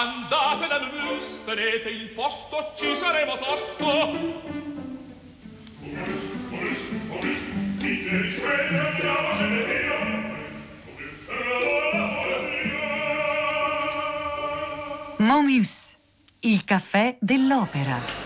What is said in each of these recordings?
andate da Mus, tenete il posto, ci saremo tosto. Omis, omis, omis, dite di sveglia, andiamo, ce ne via. Momus, il caffè dell'opera.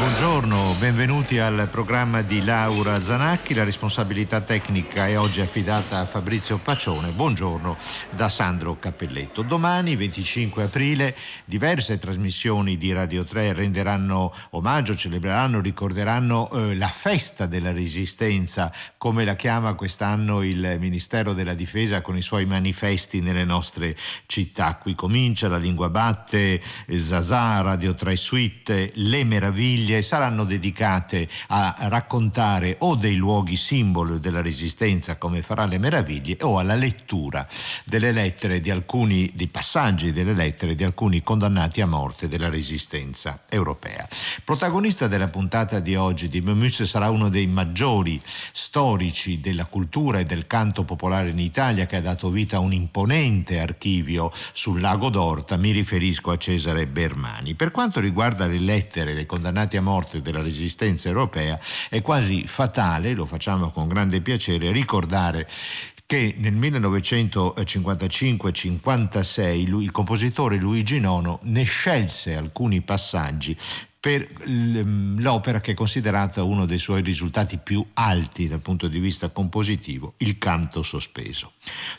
Buongiorno, benvenuti al programma di Laura Zanacchi. La responsabilità tecnica è oggi affidata a Fabrizio Pacione. Buongiorno da Sandro Cappelletto. Domani, 25 aprile, diverse trasmissioni di Radio 3 renderanno omaggio, celebreranno, ricorderanno eh, la festa della resistenza, come la chiama quest'anno il Ministero della Difesa con i suoi manifesti nelle nostre città. Qui comincia la Lingua Batte, Zazà, Radio 3 Suite, Le Meraviglie famiglie saranno dedicate a raccontare o dei luoghi simbolo della resistenza come farà le meraviglie o alla lettura delle lettere di alcuni dei passaggi delle lettere di alcuni condannati a morte della resistenza europea. Protagonista della puntata di oggi di Memus sarà uno dei maggiori storici della cultura e del canto popolare in Italia che ha dato vita a un imponente archivio sul lago d'Orta, mi riferisco a Cesare Bermani. Per quanto riguarda le lettere dei condannati a a morte della resistenza europea, è quasi fatale, lo facciamo con grande piacere, ricordare che nel 1955-56 il compositore Luigi Nono ne scelse alcuni passaggi per l'opera che è considerata uno dei suoi risultati più alti dal punto di vista compositivo, il canto sospeso.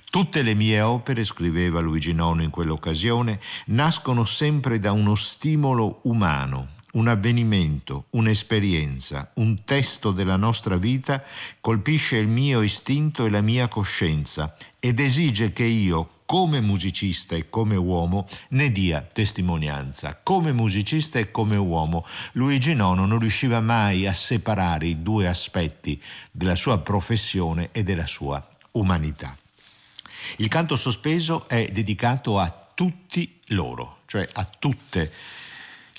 Tutte le mie opere, scriveva Luigi Nono in quell'occasione, nascono sempre da uno stimolo umano, un avvenimento, un'esperienza, un testo della nostra vita colpisce il mio istinto e la mia coscienza ed esige che io, come musicista e come uomo, ne dia testimonianza. Come musicista e come uomo, Luigi Nono non riusciva mai a separare i due aspetti della sua professione e della sua umanità. Il canto sospeso è dedicato a tutti loro, cioè a tutte le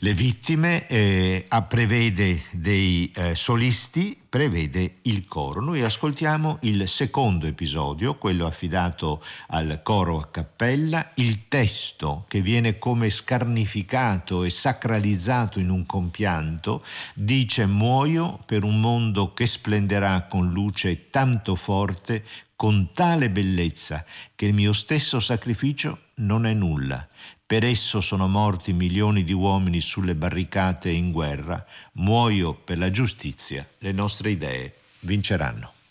le vittime, eh, prevede dei eh, solisti, prevede il coro. Noi ascoltiamo il secondo episodio, quello affidato al coro a cappella, il testo che viene come scarnificato e sacralizzato in un compianto, dice muoio per un mondo che splenderà con luce tanto forte, con tale bellezza, che il mio stesso sacrificio non è nulla per esso sono morti milioni di uomini sulle barricate e in guerra. Muoio per la giustizia. Le nostre idee vinceranno.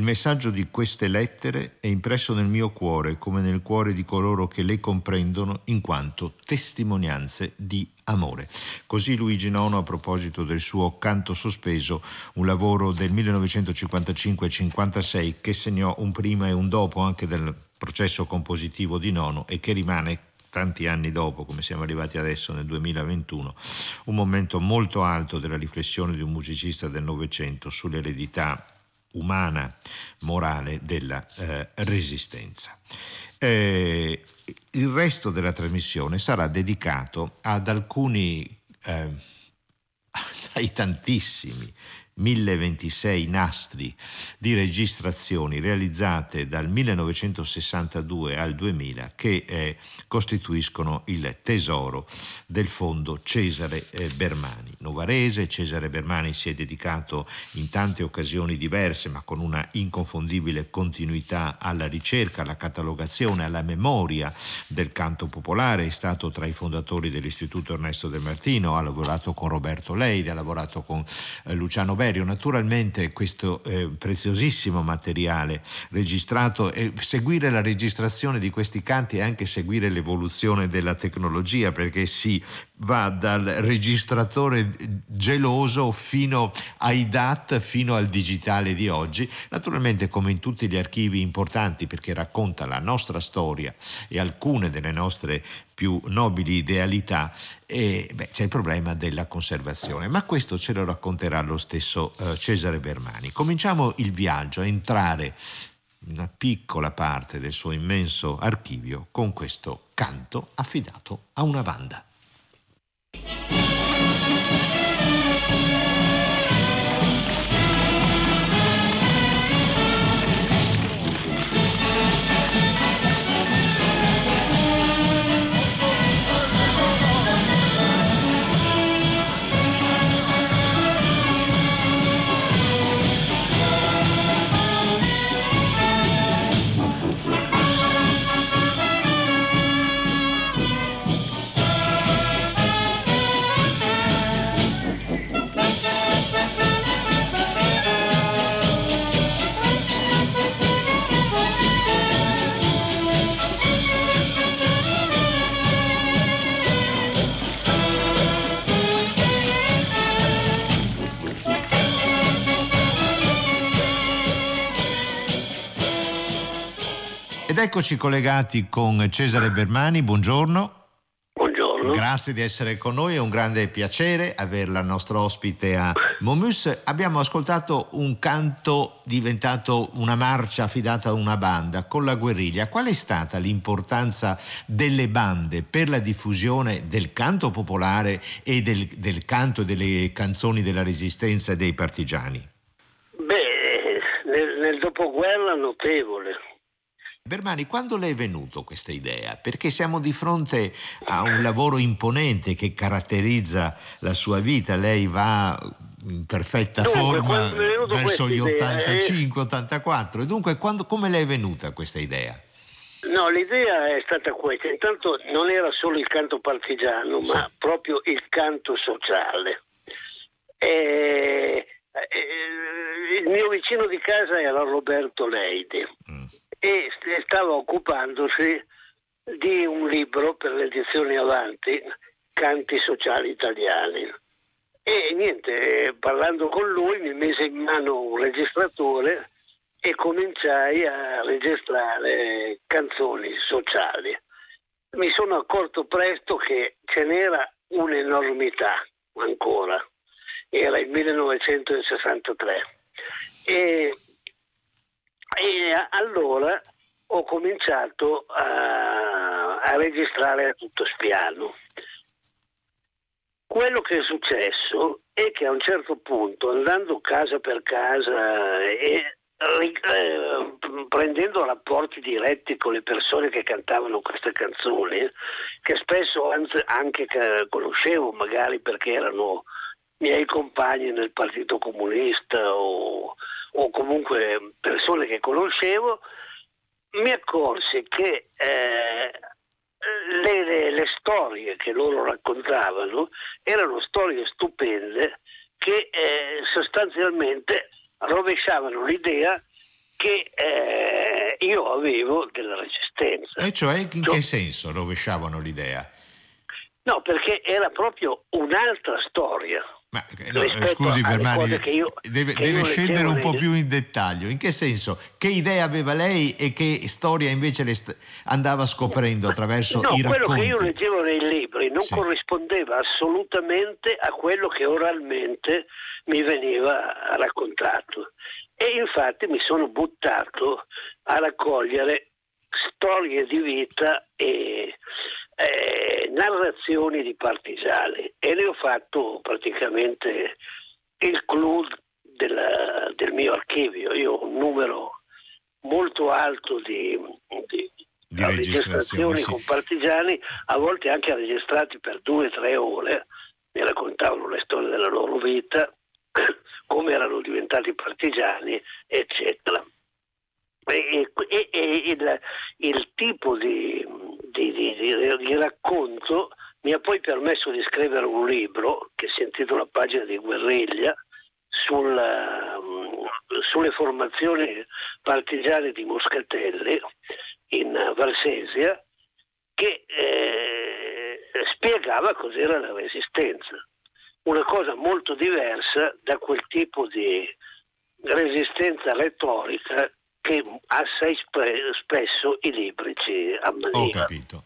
Il messaggio di queste lettere è impresso nel mio cuore come nel cuore di coloro che le comprendono in quanto testimonianze di amore. Così Luigi Nono a proposito del suo Canto sospeso, un lavoro del 1955-56 che segnò un prima e un dopo anche del processo compositivo di Nono e che rimane tanti anni dopo, come siamo arrivati adesso nel 2021, un momento molto alto della riflessione di un musicista del Novecento sull'eredità umana, morale della eh, resistenza. Eh, il resto della trasmissione sarà dedicato ad alcuni, eh, ai tantissimi 1026 nastri di registrazioni realizzate dal 1962 al 2000 che eh, costituiscono il tesoro del fondo Cesare eh, Bermani. Novarese, Cesare Bermani si è dedicato in tante occasioni diverse ma con una inconfondibile continuità alla ricerca, alla catalogazione, alla memoria del canto popolare, è stato tra i fondatori dell'Istituto Ernesto De Martino, ha lavorato con Roberto Leide, ha lavorato con eh, Luciano Belli Valerio, naturalmente questo eh, preziosissimo materiale registrato e seguire la registrazione di questi canti è anche seguire l'evoluzione della tecnologia perché si va dal registratore geloso fino ai DAT, fino al digitale di oggi, naturalmente come in tutti gli archivi importanti perché racconta la nostra storia e alcune delle nostre più nobili idealità, e, beh, c'è il problema della conservazione, ma questo ce lo racconterà lo stesso eh, Cesare Bermani. Cominciamo il viaggio a entrare una piccola parte del suo immenso archivio con questo canto affidato a una banda. Eccoci collegati con Cesare Bermani, buongiorno. Buongiorno. Grazie di essere con noi, è un grande piacere averla nostro ospite a Momus. Abbiamo ascoltato un canto diventato una marcia affidata a una banda con la guerriglia. Qual è stata l'importanza delle bande per la diffusione del canto popolare e del, del canto e delle canzoni della resistenza dei partigiani? Beh, nel, nel dopoguerra notevole Bermani, quando le è venuto questa idea? Perché siamo di fronte a un lavoro imponente che caratterizza la sua vita. Lei va in perfetta dunque, forma verso gli 85-84. Eh... Dunque, quando, come le è venuta questa idea? No, l'idea è stata questa. Intanto non era solo il canto partigiano, sì. ma proprio il canto sociale. E, e, il mio vicino di casa era Roberto Leide. E stava occupandosi di un libro per le edizioni avanti, Canti sociali italiani. E niente, parlando con lui mi mise in mano un registratore e cominciai a registrare canzoni sociali. Mi sono accorto presto che ce n'era un'enormità ancora, era il 1963 e e allora ho cominciato a, a registrare a tutto spiano. Quello che è successo è che a un certo punto, andando casa per casa e eh, prendendo rapporti diretti con le persone che cantavano queste canzoni, che spesso anche conoscevo magari perché erano miei compagni nel Partito Comunista o o comunque persone che conoscevo, mi accorsi che eh, le, le, le, storie che loro raccontavano erano storie stupende che eh, sostanzialmente rovesciavano l'idea che eh, io avevo della resistenza. E cioè in Cioè- che senso rovesciavano l'idea? No, perché era proprio un'altra storia. Ma, eh, no, eh, scusi Bermani, io- deve, deve scendere un po' più in dettaglio. In che senso? Che idea aveva lei e che storia invece le st- andava scoprendo attraverso No, i quello racconti? che io leggevo nei libri non Sì. corrispondeva assolutamente a quello che oralmente mi veniva raccontato. E infatti mi sono buttato a raccogliere storie di vita e eh, narrazioni di partigiani e ne ho fatto praticamente il clou della- del mio archivio. Io ho un numero molto alto di, di- Di registrazioni, sì. con partigiani, a volte anche registrati per due o tre ore, mi raccontavano le storie della loro vita, come erano diventati partigiani, eccetera. E, e- il, il tipo di, di- di- di- racconto mi ha poi permesso di scrivere un libro che si intitola Pagina di guerriglia sul, mm, sulle formazioni partigiane di Moscatelli in Valsesia che eh, spiegava cos'era la resistenza. Una cosa molto diversa da quel tipo di resistenza retorica che assai spe- spesso i libri ci Ho capito.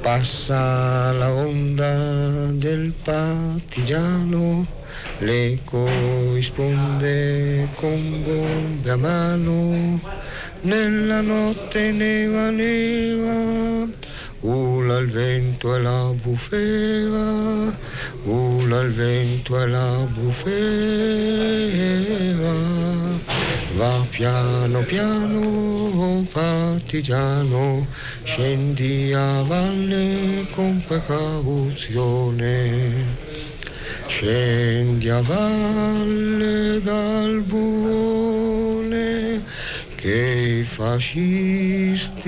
Passa la onda del partigiano, le corrisponde con bombe a mano, nella notte nera nera, ula il vento e la bufera, ula il vento e la bufera. Va piano piano, partigiano, scendi a valle con precauzione. Scendi a valle dal burrone che i fascisti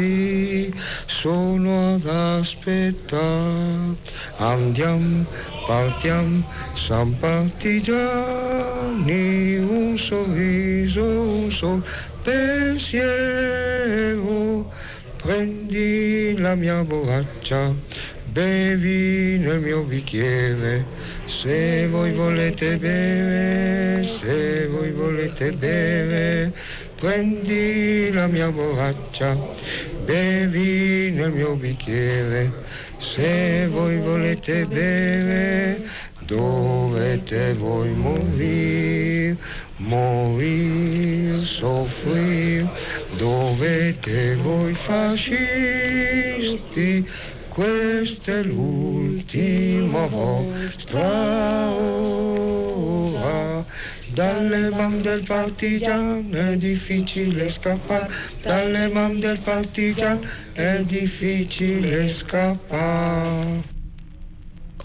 sono ad aspettare. Andiamo, partiamo, San partigiani, un sorriso, un sol pensiero. Prendi la mia borraccia, bevi nel mio bicchiere. Se voi volete bere, se voi volete bere, prendi la mia borraccia, bevi nel mio bicchiere. Se voi volete bere, dovete voi morire, morire, soffrire, dovete voi fascisti, questa è l'ultima vostra ora. Dalle mani del partigiano è difficile scappare, dalle mani del partigiano è difficile scappare.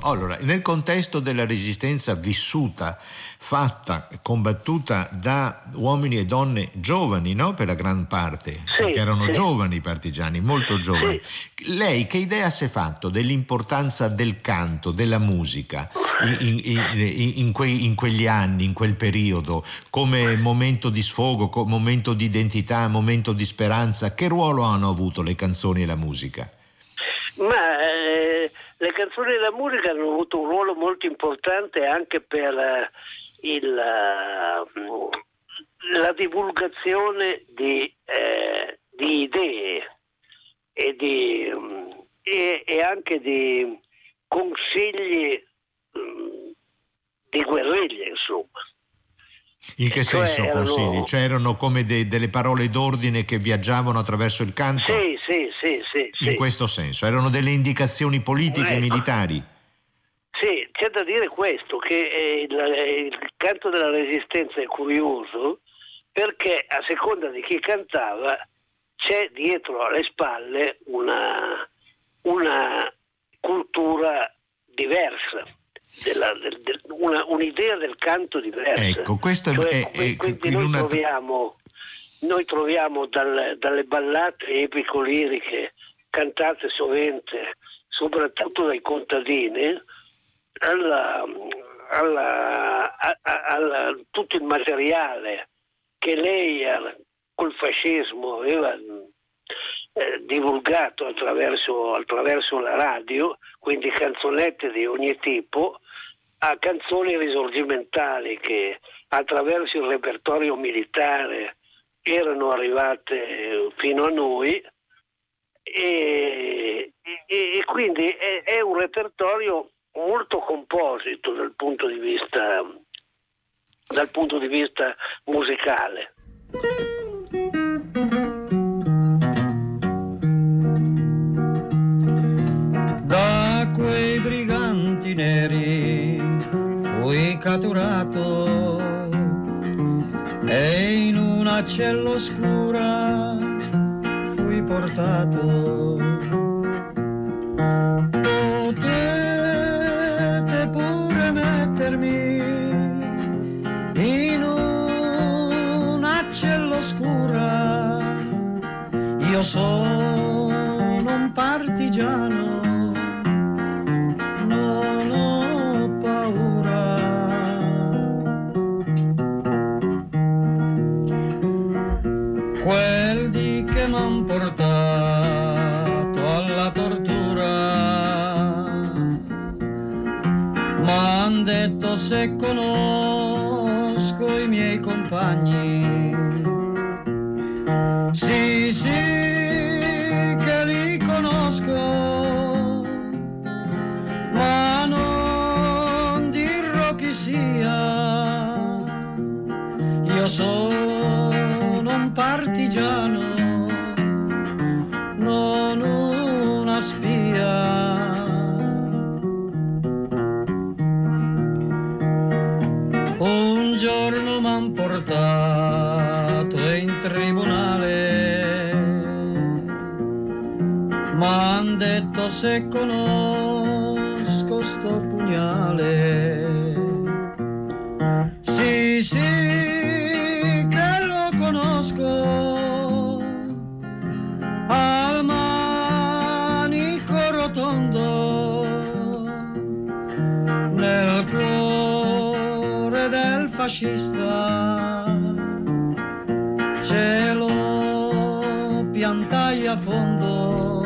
Allora, nel contesto della resistenza vissuta, fatta, combattuta da uomini e donne giovani, no? Per la gran parte, perché erano sì. giovani i partigiani, molto giovani. Lei che idea si è fatto dell'importanza del canto, della musica in, in- in- quei- in quegli anni, in quel periodo, come momento di sfogo, come momento di identità, momento di speranza? Che ruolo hanno avuto le canzoni e la musica? Ma eh, le canzoni e la musica hanno avuto un ruolo molto importante anche per eh, il, eh, la divulgazione di, eh, di idee e, di, mm, e- e anche di consigli mm, di guerriglia, insomma. In che Cioè, senso erano- consigli? Cioè erano come de- delle parole d'ordine che viaggiavano attraverso il canto? Sì, sì, sì, sì. sì. In questo senso, erano delle indicazioni politiche e Ecco. militari. Sì, c'è da dire questo, che il, canto della resistenza è curioso perché a seconda di chi cantava c'è dietro alle spalle una, una cultura diversa, della- del- una- un'idea del canto diversa. Ecco, questo è- Cioè, è- è- quindi in noi una- troviamo, noi troviamo dal- dalle ballate epico-liriche cantate sovente, soprattutto dai contadini, alla, alla- alla- tutto il materiale che lei ha col fascismo aveva eh, divulgato attraverso, attraverso la radio, quindi canzonette di ogni tipo, a canzoni risorgimentali che attraverso il repertorio militare erano arrivate fino a noi. E, e, e quindi è, è, un repertorio molto composito dal punto di vista, dal punto di vista musicale. Da quei briganti neri fui catturato e in una cella oscura fui portato. Io sono un partigiano. Non ho paura. Quel di che m'han portato alla tortura m'han detto se conosco i miei compagni se conosco sto pugnale. Sì, sì, che lo conosco. Al manico rotondo nel cuore del fascista. Ce lo piantai a fondo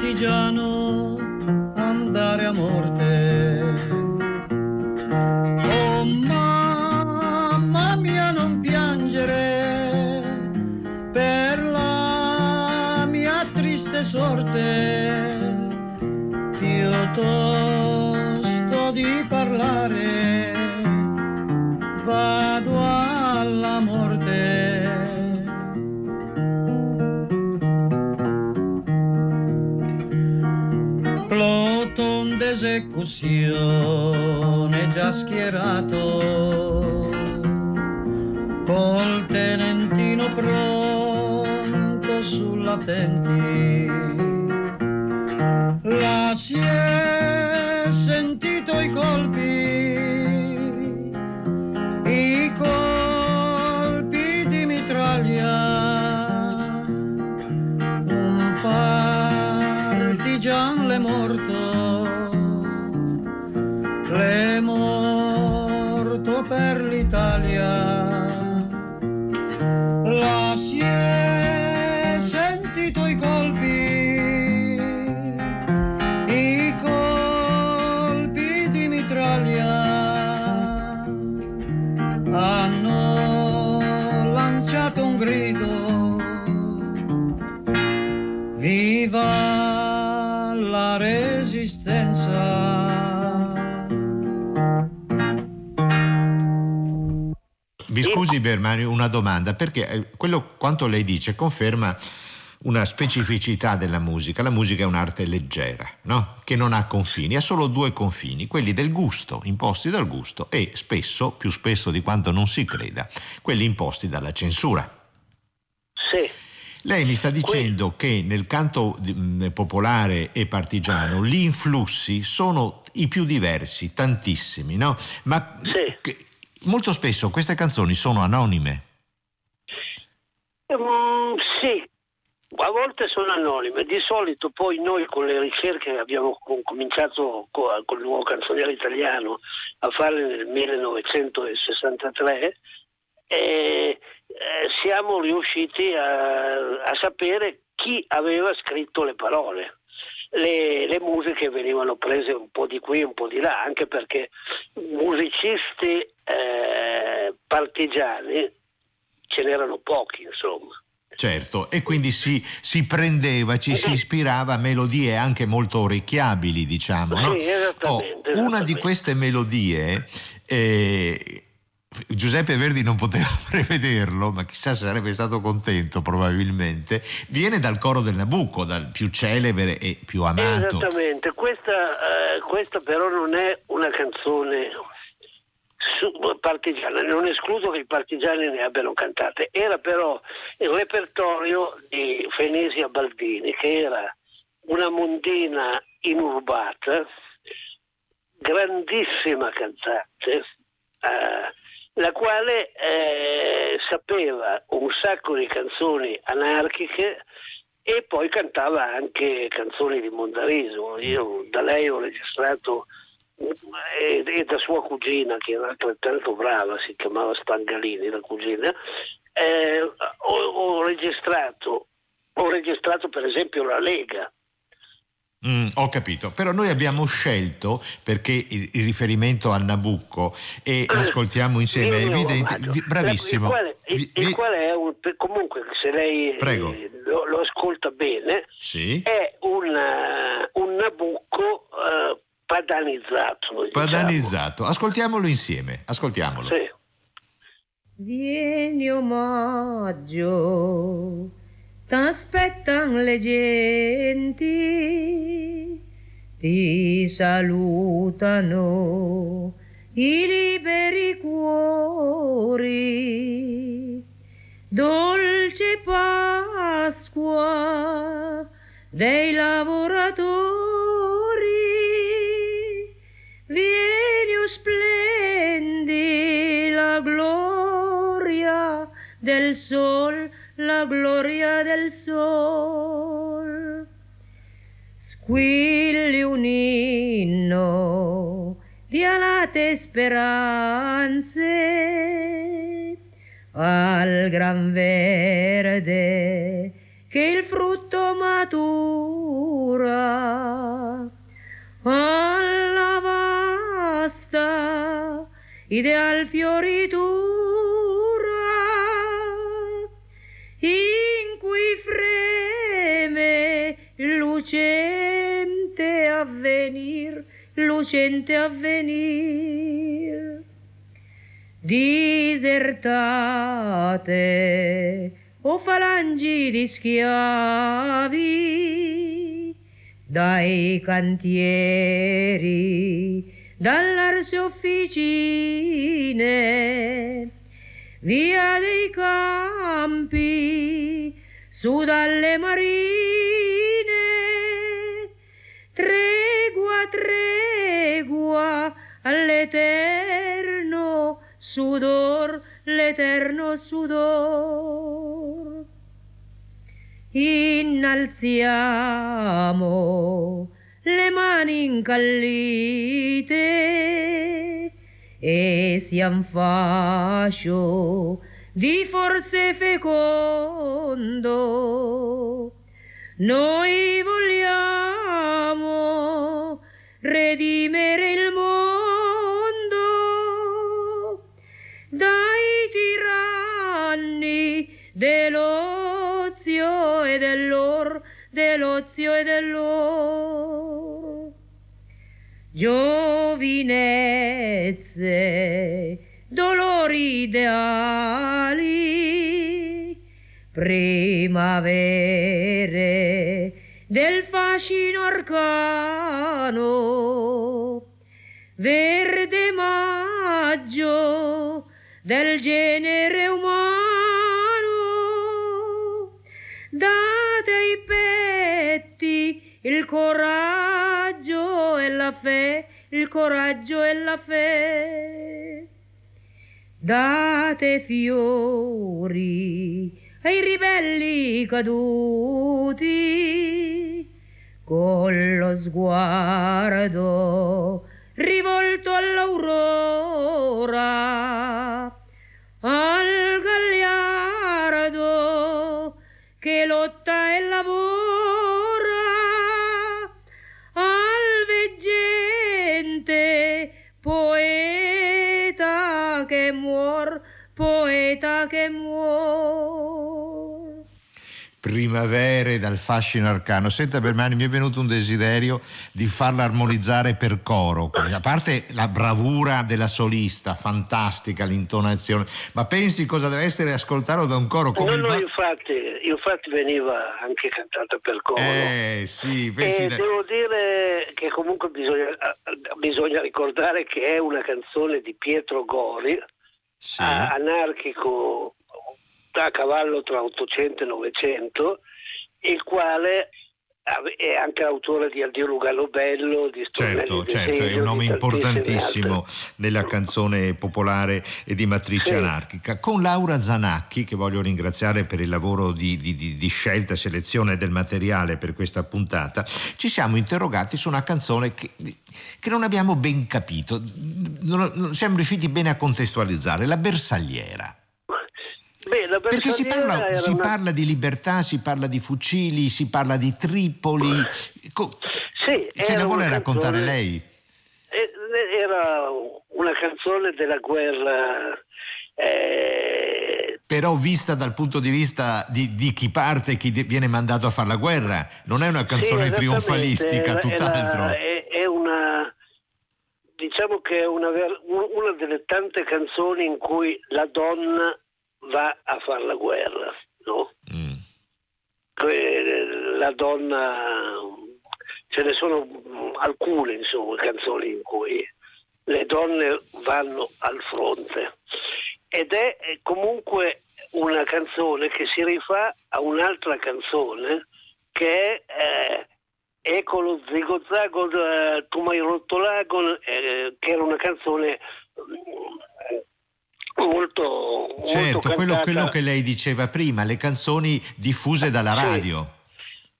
suo schierato col tenentino pronto sull'attenti Bermani, una domanda, perché eh, quello quanto lei dice conferma una specificità della musica. La musica è un'arte leggera, no? che non ha confini, ha solo due confini, quelli del gusto, imposti dal gusto, e spesso, più spesso di quanto non si creda, quelli imposti dalla censura. Sì. Lei mi sta dicendo che nel canto mh, popolare e partigiano gli influssi sono i più diversi, tantissimi, no? Ma Sì. che- molto spesso queste canzoni sono anonime. Mm, sì, a volte sono anonime, di solito poi noi con le ricerche che abbiamo com- cominciato co- col nuovo canzoniere italiano a farle nel 1963 eh, eh, siamo riusciti a, a sapere chi aveva scritto le parole. Le, le musiche venivano prese un po' di qui, un po' di là, anche perché musicisti eh, partigiani ce n'erano pochi, insomma. Certo, e quindi si, si prendeva, ci si ispirava a melodie anche molto orecchiabili, diciamo. No? Sì, esattamente, Oh, una esattamente. di queste melodie, eh, Giuseppe Verdi non poteva prevederlo, ma chissà se sarebbe stato contento probabilmente, viene dal coro del Nabucco, dal più celebre e più amato. Esattamente, questa, eh, questa però non è una canzone partigiana, non escludo che i partigiani ne abbiano cantate, era però il repertorio di Fenesia Baldini, che era una mondina inurbata, grandissima cantante, eh, la quale eh, sapeva un sacco di canzoni anarchiche e poi cantava anche canzoni di Mondariso. Io da lei ho registrato e, e da sua cugina, che era altrettanto brava, si chiamava Spangalini, la cugina, eh, ho, ho registrato, ho registrato per esempio la Lega. Mm, ho capito, però noi abbiamo scelto, perché il, il riferimento al Nabucco, e ascoltiamo insieme, è evidente, vi- bravissimo. Il quale, il- il quale è un, comunque, se lei Prego. eh, lo, lo ascolta bene, Sì. è un, eh, un Nabucco eh, padanizzato. diciamo. Padanizzato, ascoltiamolo insieme, ascoltiamolo. Sì. Vieni omaggio, t'aspettan le genti, ti salutano i liberi cuori. Dolce Pasqua dei lavoratori, vieni o splendi la gloria del sol, la gloria del sol. Squilli un inno di alate speranze al gran verde che il frutto matura alla vasta ideal fioritura avvenir, lucente avvenir. Disertate, o falangi di schiavi, dai cantieri, dall'arse officine, via dei campi, su dalle marine, all'eterno sudor, l'eterno sudor. Innalziamo le mani incallite e siam fascio di forze fecondo. Noi vogliamo redimere il mondo dell'ozio e dell'or, dell'ozio e dell'or. Giovinezze, dolori ideali, primavere del fascino arcano, verde maggio del genere umano, coraggio e la fe, il coraggio e la fe. Date fiori ai ribelli caduti, con lo sguardo rivolto all'aurora, che muor primavere dal fascino arcano. Senta Bermani, mi è venuto un desiderio di farla armonizzare per coro, a parte la bravura della solista, fantastica l'intonazione, ma pensi cosa deve essere ascoltarlo da un coro come no. No, infatti, infatti veniva anche cantata per coro. Eh, sì, pensi... E devo dire che comunque bisogna, bisogna, ricordare che è una canzone di Pietro Gori, sì. anarchico a cavallo tra 800 e 900, il quale è anche autore di Addio Lugano Bello, di Certo, certo, è un nome importantissimo nella canzone popolare e di matrice sì. anarchica. Con Laura Zanacchi, che voglio ringraziare per il lavoro di, di, di, di scelta e selezione del materiale per questa puntata, ci siamo interrogati su una canzone che, che non abbiamo ben capito, non, non siamo riusciti bene a contestualizzare, la bersagliera. Beh, Perché si, parla, si una... parla, di libertà, si parla di fucili, si parla di Tripoli. Sì, Ce la vuole raccontare canzone, lei? Eh, era una canzone della guerra. Eh... Però vista dal punto di vista di, di chi parte e chi viene mandato a fare la guerra, non è una canzone sì, trionfalistica, era, tutt'altro. È, è, una diciamo che è una, una delle tante canzoni in cui la donna va a fare la guerra, no? Mm. La donna, ce ne sono alcune insomma, canzoni in cui le donne vanno al fronte ed è comunque una canzone che si rifà a un'altra canzone che è eh, Ecco lo zigo zago, tu mi hai rotto l'ago, eh, che era una canzone molto, certo, molto quello, quello, che lei diceva prima, le canzoni diffuse dalla radio.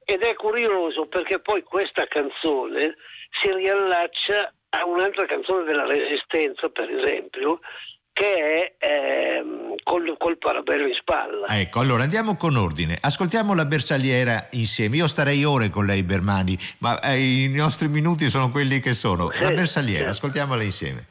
Ed è curioso perché poi questa canzone si riallaccia a un'altra canzone della Resistenza, per esempio, che è ehm, col, col, parabello in spalla. Ecco, allora andiamo con ordine. Ascoltiamo la bersagliera insieme. Io starei ore con lei, Bermani, ma eh, i nostri minuti sono quelli che sono. La bersagliera, ascoltiamola insieme.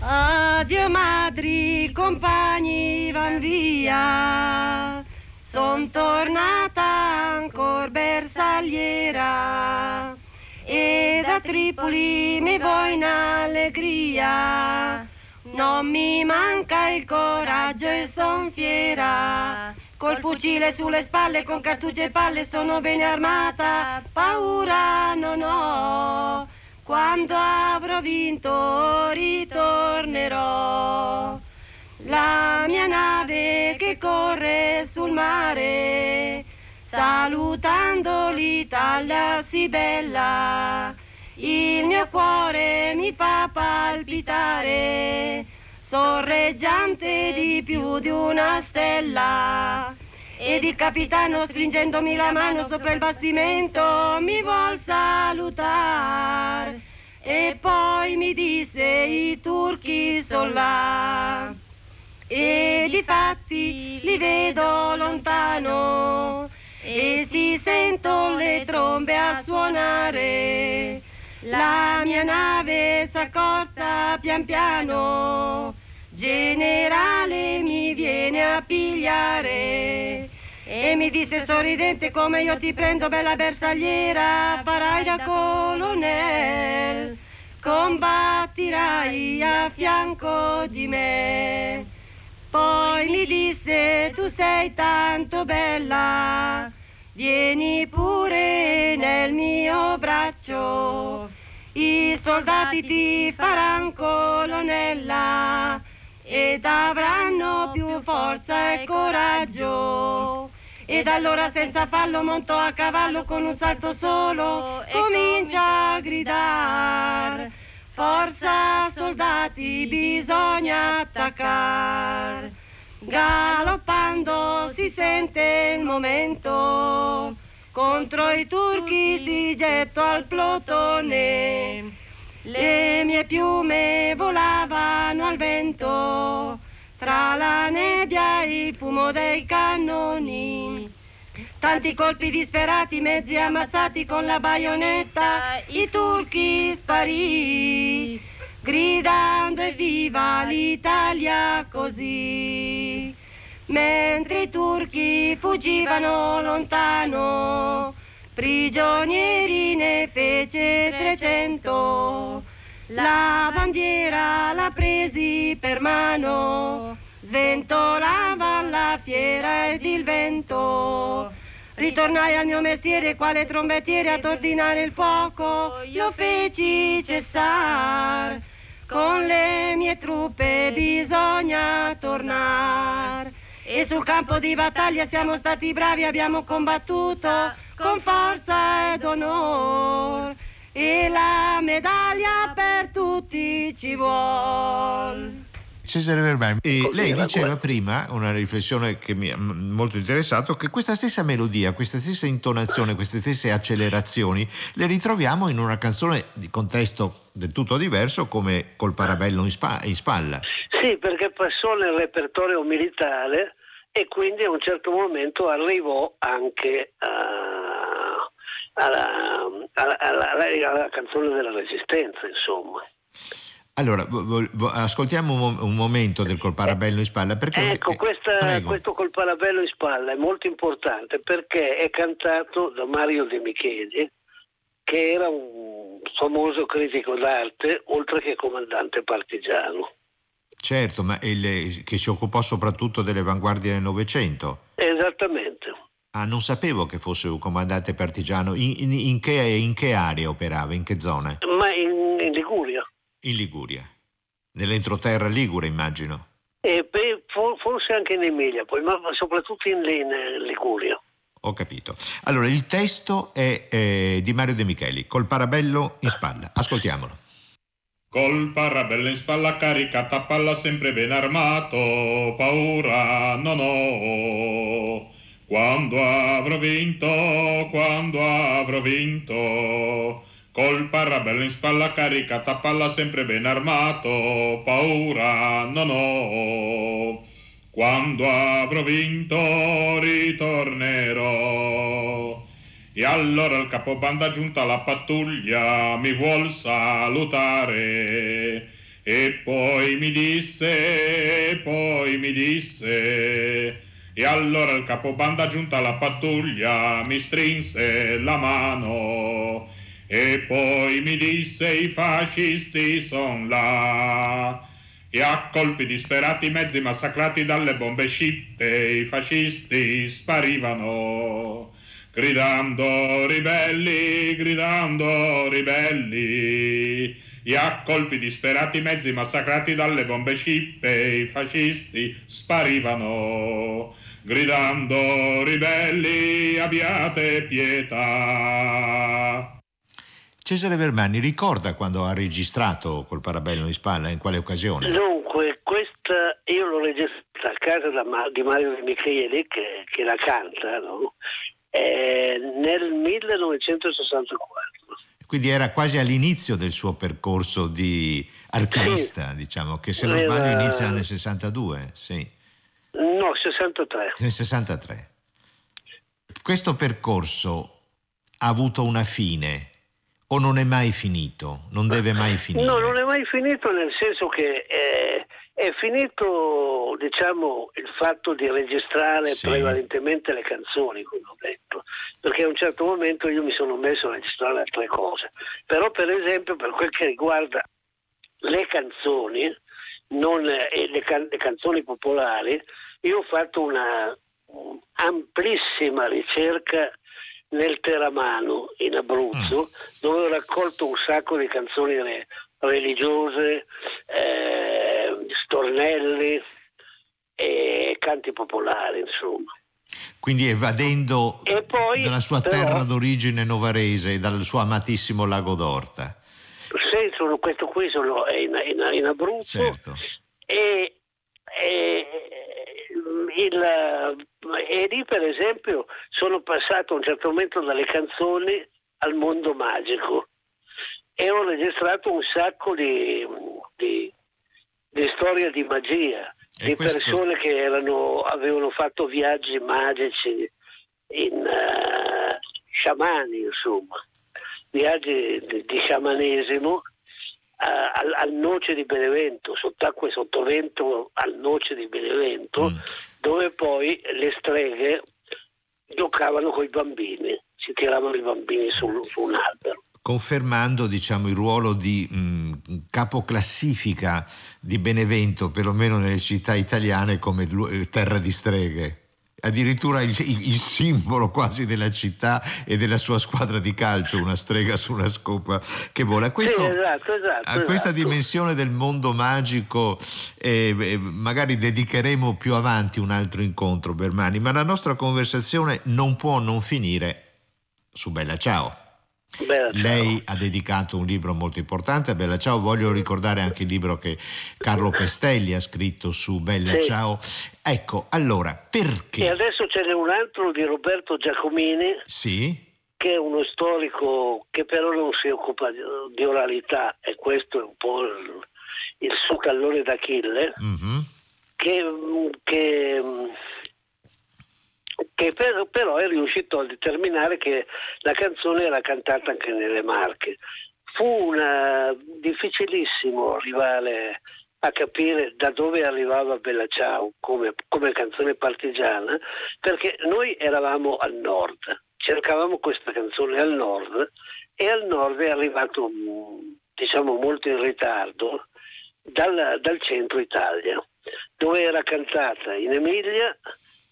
Addio madri, compagni van via, son tornata ancora bersagliera e da Tripoli mi vuoi in allegria. Non mi manca il coraggio e son fiera. Col fucile sulle spalle, con cartucce e palle sono bene armata. Paura non ho quando avrò vinto ritornerò. La mia nave che corre sul mare, salutando l'Italia si bella. Il mio cuore mi fa palpitare, sorreggiante di più di una stella. Ed il capitano stringendomi la mano sopra il bastimento mi vuol salutare. E poi mi disse i turchi sono là. E di fatti li vedo lontano e si sentono le trombe a suonare. La mia nave s'accorta pian piano generale mi viene a pigliare e mi disse sorridente come io ti prendo bella bersagliera farai da colonnel combattirai a fianco di me Poi mi disse tu sei tanto bella, vieni pure nel mio braccio. I soldati ti faranno colonnella ed avranno più forza e coraggio. Ed allora senza fallo montò a cavallo con un salto solo e comincia a gridare. Forza soldati, bisogna attaccare. Galoppando si sente il momento. Contro i turchi si gettò al plotone. Le mie piume volavano al vento, tra la nebbia e il fumo dei cannoni. Tanti colpi disperati, mezzi ammazzati con la baionetta, i turchi sparì, gridando evviva l'Italia così. Mentre i turchi fuggivano lontano, prigionieri ne fece 300. La bandiera la presi per mano, sventolava la fiera ed il vento. Ritornai al mio mestiere quale trombettiere ad ordinare il fuoco, lo feci cessare. Con le mie truppe bisogna tornare. E sul campo di battaglia siamo stati bravi, abbiamo combattuto con forza ed onore. E la medaglia per tutti ci vuole. Cesare Verbani, e Così lei era diceva quello. prima, una riflessione che mi ha molto interessato, che questa stessa melodia, questa stessa intonazione, queste stesse accelerazioni le ritroviamo in una canzone di contesto del tutto diverso come col parabello in, spa- in spalla. Sì, perché passò nel repertorio militare e quindi a un certo momento arrivò anche a- alla, alla- alla- alla- canzone della resistenza, insomma. Allora, ascoltiamo un, mo- un momento del col parabello in spalla perché... Ecco, eh, questa- questo col parabello in spalla è molto importante perché è cantato da Mario De Micheli, che era un famoso critico d'arte, oltre che comandante partigiano. Certo, ma il- che si occupò soprattutto delle avanguardie del Novecento. Esattamente. Ah, non sapevo che fosse un comandante partigiano. In, in- in che, in che area operava? In che zone? Ma in, in Liguria. In Liguria. Nell'entroterra ligure, immagino. E poi fo- forse anche in Emilia, poi, ma soprattutto in, in Liguria. Ho capito. Allora, il testo è eh, di Mario De Micheli, col parabello in spalla. Ascoltiamolo. Col parabello in spalla caricata a palla sempre ben armato, paura non ho. Quando avrò vinto, quando avrò vinto, col parabello in spalla caricata palla sempre ben armato, paura non ho. Quando avrò vinto ritornerò. E allora il capobanda giunta alla pattuglia mi vuol salutare. E poi mi disse, e poi mi disse. E allora il capobanda giunta alla pattuglia mi strinse la mano. E poi mi disse i fascisti son là. E a colpi disperati mezzi massacrati dalle bombe scippe i fascisti sparivano. Gridando ribelli, gridando ribelli, e a colpi disperati mezzi massacrati dalle bombe scippe i fascisti sparivano. Gridando ribelli, abbiate pietà. Cesare Vermani ricorda quando ha registrato col parabello in spalla, in quale occasione? Dunque, questa io l'ho registrata a casa di Mario De Micheli che, che la canta no? Eh, nel 1964. Quindi era quasi all'inizio del suo percorso di archivista, diciamo, che se non sbaglio inizia nel 62, sì, No, 63. nel 63. Questo percorso ha avuto una fine o non è mai finito? Non deve mai finire? No, non è mai finito nel senso che eh, è finito diciamo, il fatto di registrare Sì. prevalentemente le canzoni, come ho detto, perché a un certo momento io mi sono messo a registrare altre cose. Però per esempio per quel che riguarda le canzoni, non, e le, can- le canzoni popolari, io ho fatto una amplissima ricerca nel Teramano in Abruzzo, dove ho raccolto un sacco di canzoni re- religiose, eh, stornelli e canti popolari, insomma. Quindi evadendo poi, dalla sua però- terra d'origine novarese e dal suo amatissimo lago d'Orta. Sì, sono, questo qui sono è in, in- in Abruzzo Certo. e, e- il- e lì per esempio sono passato a un certo momento dalle canzoni al mondo magico e ho registrato un sacco di, di, di storie di magia, E di questo- persone che erano- avevano fatto viaggi magici in eh, sciamani, insomma, viaggi di, sciamanesimo eh, al, al Noce di Benevento, sott'acqua e sottovento al Noce di Benevento, Mm. dove poi le streghe giocavano con i bambini, si tiravano i bambini sul- su un albero. confermando diciamo, il ruolo di mh, capoclassifica di Benevento, perlomeno nelle città italiane, come eh, terra di streghe. Addirittura il, il- simbolo quasi della città e della sua squadra di calcio, una strega su una scopa che vola. Questo, Sì, esatto, esatto, a questa esatto. dimensione del mondo magico eh, eh, magari dedicheremo più avanti un altro incontro, Bermani, ma la nostra conversazione non può non finire su Bella Ciao. Bella. Lei ha dedicato un libro molto importante a Bella Ciao, voglio ricordare anche il libro che Carlo Pestelli ha scritto su Bella Sì. Ciao. Ecco, allora, E perché? adesso ce n'è un altro di Roberto Giacomini, Sì? che è uno storico che però non si occupa di, oralità, e questo è un po' il, il suo tallone d'Achille, Mhm. che, che, che per- però è riuscito a determinare che la canzone era cantata anche nelle Marche. Fu una, difficilissimo arrivare a capire da dove arrivava Bella Ciao come, come canzone partigiana, perché noi eravamo al nord, cercavamo questa canzone al nord e al nord è arrivato mh, diciamo molto in ritardo dal, dal centro Italia, dove era cantata in Emilia,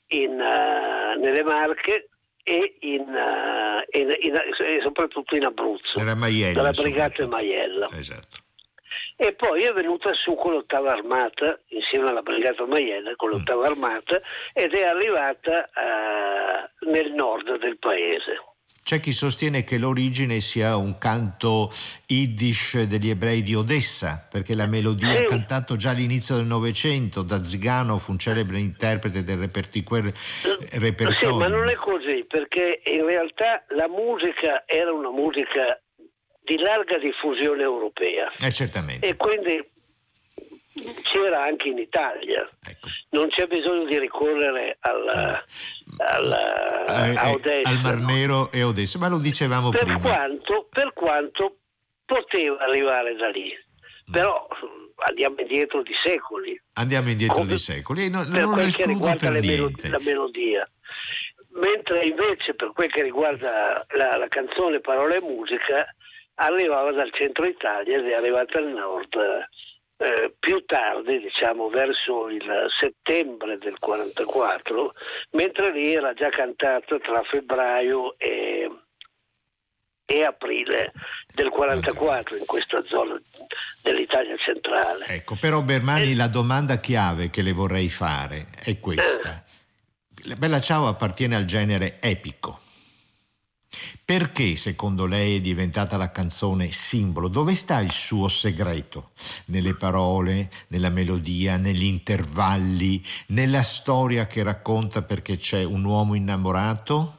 in, eh, nelle Marche e, in, eh, in- in- e soprattutto in Abruzzo, Era Maiella. dalla Brigata. Maiella. Esatto. E poi è venuta su con l'ottava armata, insieme alla Brigata Maiella, con l'ottava armata, ed è arrivata eh, nel nord del paese. C'è chi sostiene che l'origine sia un canto yiddish degli ebrei di Odessa, perché la melodia Sì. ha cantato già all'inizio del Novecento, da Zigano fu un celebre interprete del repertiquer- Sì, repertorio. ma non è così, perché in realtà la musica era una musica di larga diffusione europea Eh, certamente. e quindi c'era anche in Italia. Ecco. Non c'è bisogno di ricorrere alla, alla- Eh, eh, Odessa. al Mar no? Nero e Odessa, ma lo dicevamo per, prima. quanto, per quanto poteva arrivare da lì. Però eh, andiamo indietro di secoli. Andiamo indietro Come- di secoli e non, per non quel che riguarda per le melo- niente. la melodia. Mentre invece per quel che riguarda la, la canzone, parola e musica, arrivava dal centro Italia ed è arrivata al nord eh, più tardi, diciamo verso il settembre del 44, mentre lì era già cantata tra febbraio e, e aprile del 44 in questa zona dell'Italia centrale. Ecco, però Bermani Eh. la domanda chiave che le vorrei fare è questa. La Bella Ciao appartiene al genere epico. Perché secondo lei è diventata la canzone simbolo? Dove sta il suo segreto? Nelle parole, nella melodia, negli intervalli, nella storia che racconta perché c'è un uomo innamorato?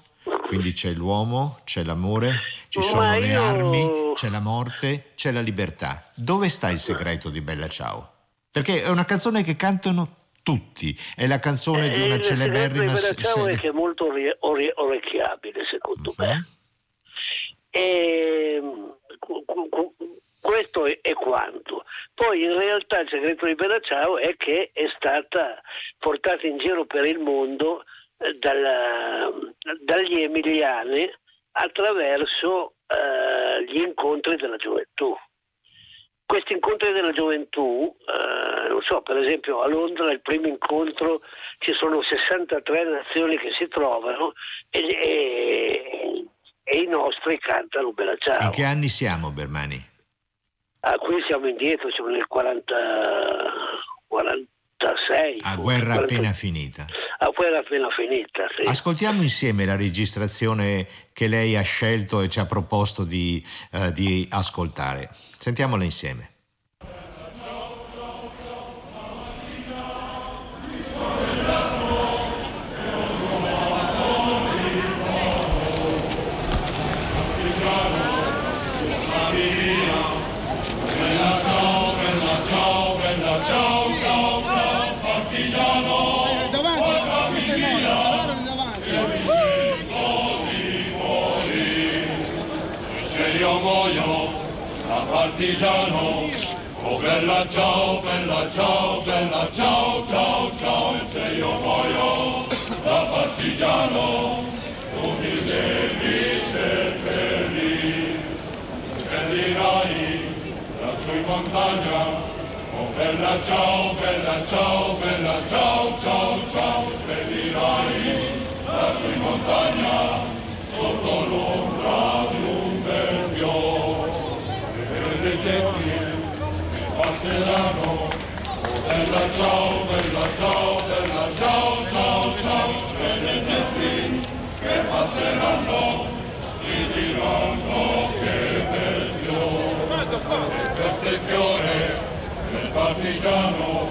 Quindi c'è l'uomo, c'è l'amore, ci Ma sono le io- armi, c'è la morte, c'è la libertà. Dove sta il segreto di Bella Ciao? Perché è una canzone che cantano tutti, è la canzone di Eh, una il segreto celeberrima di Bella Ciao serie- è che è molto ore- ore- orecchiabile secondo me. Mhm. E, cu- cu- cu- questo è, è quanto. Poi in realtà il segreto di Bella Ciao è che è stata portata in giro per il mondo eh, dalla- dagli emiliani attraverso eh, gli incontri della gioventù. Questi incontri della gioventù, eh, non so, per esempio a Londra il primo incontro ci sono 63 nazioni che si trovano e, e- e i nostri cantano Bella Ciao. In che anni siamo, Bermani? Ah, qui siamo indietro, siamo nel 40, 46. A guerra 40 appena finita. A guerra appena finita, sì. Ascoltiamo insieme la registrazione che lei ha scelto e ci ha proposto di, eh, di ascoltare. Sentiamola insieme. Partigiano, oh bella ciao, bella ciao, bella ciao, ciao, ciao, se io muoio da partigiano, tu mi devi seppellire, seppellirai lassù in montagna, oh bella ciao, bella ciao, bella ciao, ciao, ciao, seppellirai lassù in montagna, sotto l'ombra passeranno, oh bella ciao, bella ciao, bella ciao, ciao, ciao, e le genti che passeranno, ti diranno che bel fiore, e questo è il fiore del partigiano,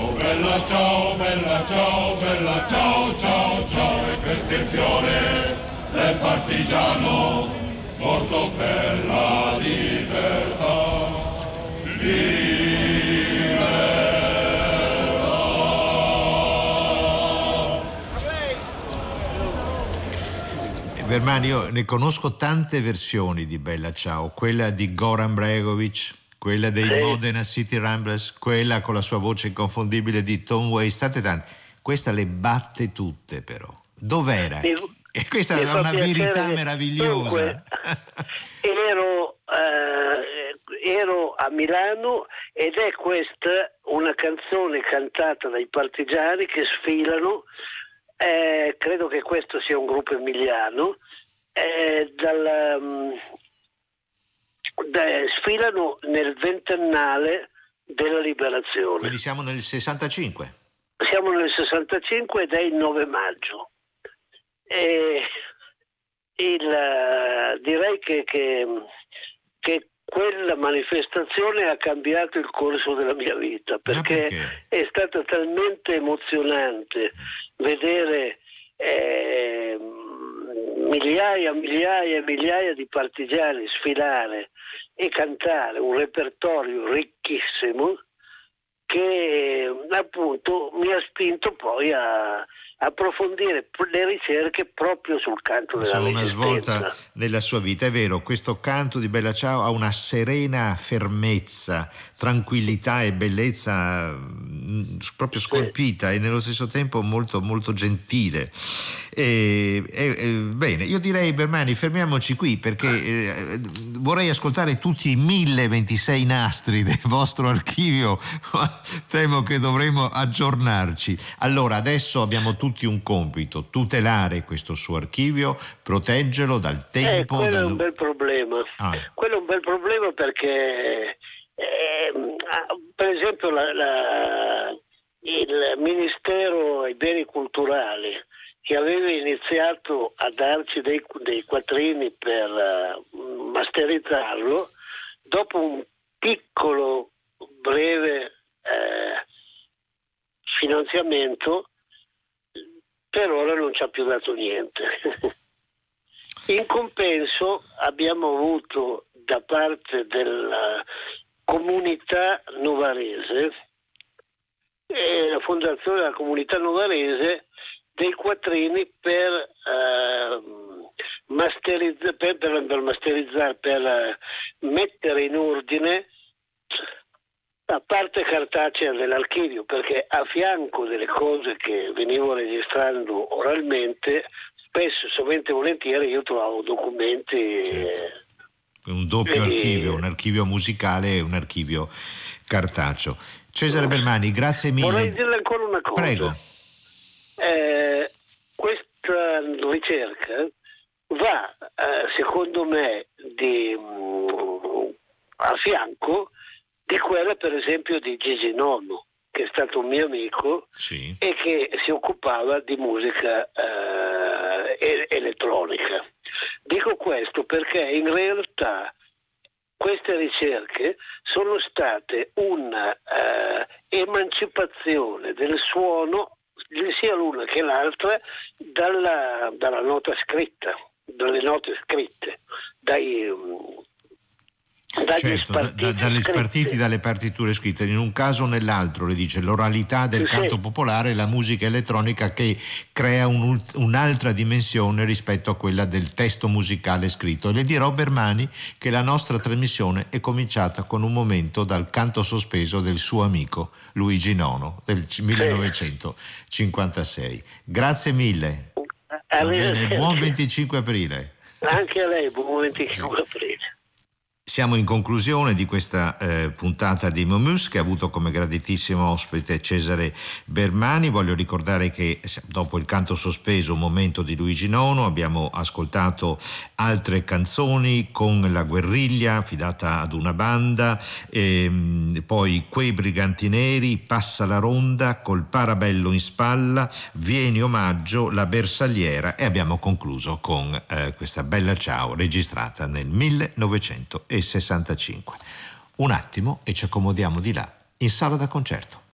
oh bella ciao, bella ciao, bella ciao, ciao, ciao, e questo è il fiore del partigiano, morto per la libertà. Bermani, io ne conosco tante versioni di Bella Ciao, quella di Goran Bregovic, quella dei Sì. Modena City Ramblers, quella con la sua voce inconfondibile di Tom Waits, tante tante. Questa le batte tutte però. Dov'era? Mi- E questa è una verità meravigliosa. Dunque, ero, eh, ero a Milano ed è questa una canzone cantata dai partigiani che sfilano, eh, credo che questo sia un gruppo emiliano, eh, dal, mm, da- sfilano nel ventennale della liberazione. Quindi siamo nel 65. Siamo nel 65 ed è il 9 maggio. E il, eh, direi che, che- che quella manifestazione ha cambiato il corso della mia vita perché, perché? è stato talmente emozionante vedere eh, migliaia, migliaia e migliaia di partigiani sfilare e cantare un repertorio ricchissimo che appunto mi ha spinto poi a approfondire le ricerche proprio sul canto della Insomma, una svolta nella sua vita. È vero, questo canto di Bella Ciao ha una serena fermezza, tranquillità e bellezza proprio scolpita e nello stesso tempo molto, molto gentile. E, e- e, bene, io direi Bermani, fermiamoci qui perché eh, vorrei ascoltare tutti i 1026 nastri del vostro archivio, ma temo che dovremo aggiornarci. Allora, adesso abbiamo tutti un compito, tutelare questo suo archivio, proteggerlo dal Eh, tempo, quello è dal- un bel problema. Ah. Quello è un bel problema perché, ah, per esempio, la- la- il Ministero ai beni culturali che aveva iniziato a darci dei, dei quattrini per eh, masterizzarlo, dopo un piccolo, breve eh, finanziamento, per ora non ci ha più dato niente. In compenso abbiamo avuto da parte della comunità novarese. La fondazione della comunità novarese dei quattrini per, ehm, masterizza- per, per- per masterizzare, per eh, mettere in ordine la parte cartacea dell'archivio, perché a fianco delle cose che venivo registrando oralmente, spesso, sovente e volentieri, io trovavo documenti eh, un doppio archivio, un archivio musicale e un archivio cartaceo. Cesare Belmani, grazie Vorrei mille. dirle ancora una cosa. Prego. Eh, questa ricerca va, eh, secondo me, di, mm, a fianco di quella, per esempio, di Gigi Nono, che è stato un mio amico Sì. e che si occupava di musica eh, elettronica. Dico questo perché in realtà queste ricerche sono state una eh, del suono, sia l'una che l'altra, dalla, dalla nota scritta, dalle note scritte, dai, mm, dagli Certo, da- da- spartiti dalle spartiti partiture scritte, in un caso o nell'altro, le dice l'oralità del Sì, canto sì. popolare e la musica elettronica che crea un un'altra dimensione rispetto a quella del testo musicale scritto. E le dirò Bermani che la nostra trasmissione è cominciata con un momento dal canto sospeso del suo amico Luigi Nono del c- 1956. Grazie mille. Bene, buon 25 aprile. Anche a lei, buon 25 aprile. Siamo in conclusione di questa eh, puntata di Momus che ha avuto come graditissimo ospite Cesare Bermani. Voglio ricordare che dopo il canto sospeso, un momento di Luigi Nono, abbiamo ascoltato altre canzoni con la guerriglia affidata ad una banda, ehm, poi Quei briganti neri, Passa la ronda, col parabello in spalla, Vieni omaggio, La bersagliera e abbiamo concluso con eh, questa bella ciao registrata nel 1965. Un attimo e ci accomodiamo di là in sala da concerto.